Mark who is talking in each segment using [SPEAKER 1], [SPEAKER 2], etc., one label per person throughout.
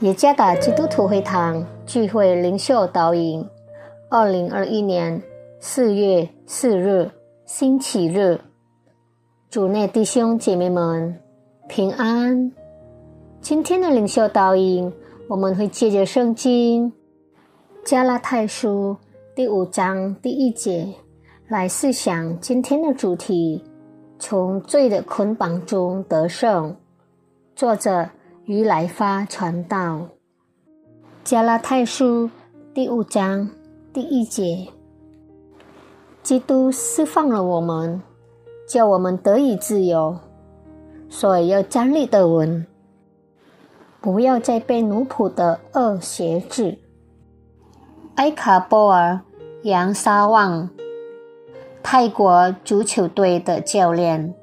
[SPEAKER 1] 耶加达基督徒会堂聚会灵修导引，二零二一年四月四日星期日，主内弟兄姐妹们平安。今天的灵修导引，我们会借着圣经加拉太书第五章第一节来思想今天的主题：从罪的捆绑中得胜。作者。于来发传道，加拉太书第五章第一节：基督释放了我们，叫我们得以自由，所以要站立的稳，不要再被奴仆的恶挟制。埃卡波尔杨沙旺，泰国足球队的教练。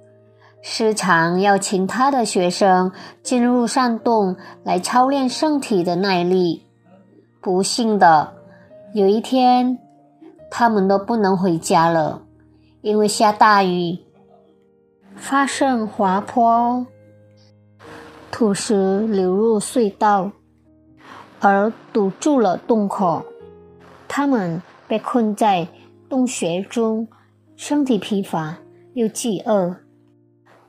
[SPEAKER 1] 时常要请他的学生进入山洞来操练身体的耐力。不幸的，有一天，他们都不能回家了，因为下大雨，发生滑坡，土石流入隧道，而堵住了洞口。他们被困在洞穴中，身体疲乏又饥饿。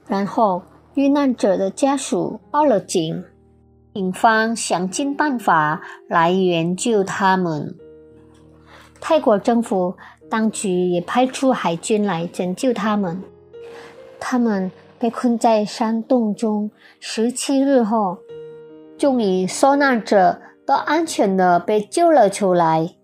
[SPEAKER 1] 然后，遇难者的家属报了警，警方想尽办法来援救他们。泰国政府当局也派出海军来拯救他们。他们被困在山洞中十七日后，终于受难者都安全的被救了出来。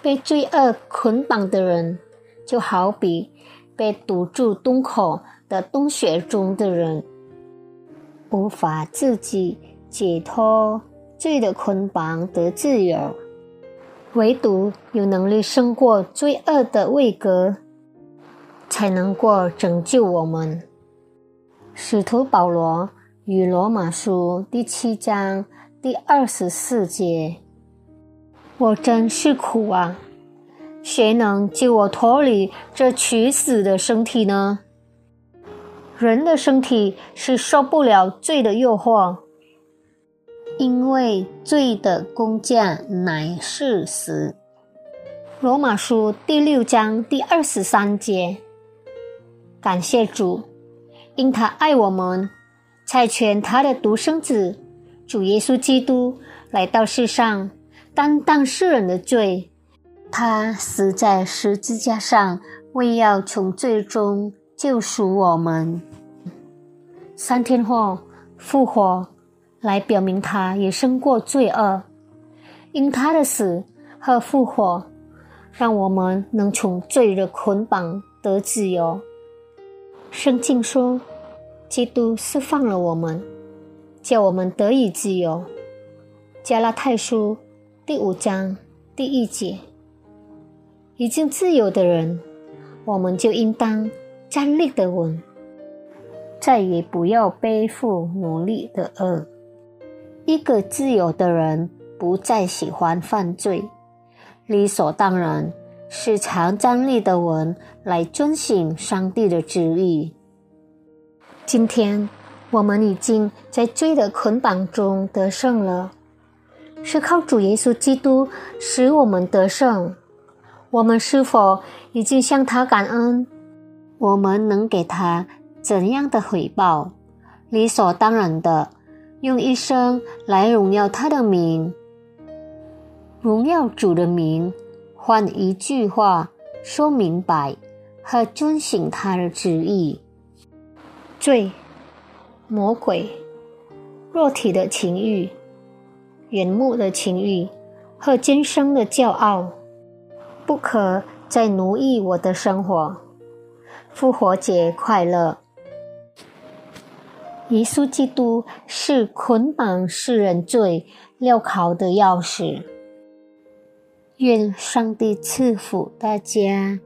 [SPEAKER 1] 被罪恶捆绑的人，就好比……被堵住洞口的洞穴中的人，无法自己解脱罪的捆绑得自由，唯独有能力胜过罪恶的位格，才能够拯救我们。使徒保罗与罗马书第七章第二十四节：“我真是苦啊！”谁能救我脱离这屈死的身体呢？人的身体是受不了罪的诱惑，因为罪的工价乃是死。罗马书第六章第二十三节。感谢主，因他爱我们，才权他的独生子主耶稣基督来到世上，担当世人的罪。他死在十字架上，为要从罪中救赎我们。三天后复活，来表明他也胜过罪恶。因他的死和复活，让我们能从罪的捆绑得自由。圣经说，基督释放了我们，叫我们得以自由。加拉太书第五章第一节。已经自由的人，我们就应当站立的稳，再也不要背负奴隶的恶。一个自由的人不再喜欢犯罪，理所当然是常站立的稳来遵循上帝的旨意。今天我们已经在罪的捆绑中得胜了，是靠主耶稣基督使我们得胜。我们是否已经向他感恩？我们能给他怎样的回报？理所当然的，用一生来荣耀他的名，荣耀主的名，换一句话说明白和遵行他的旨意。罪、魔鬼、肉体的情欲、眼目的情欲和今生的骄傲。不可再奴役我的生活。复活节快乐！耶稣基督是捆绑世人罪镣铐的钥匙。愿上帝赐福大家。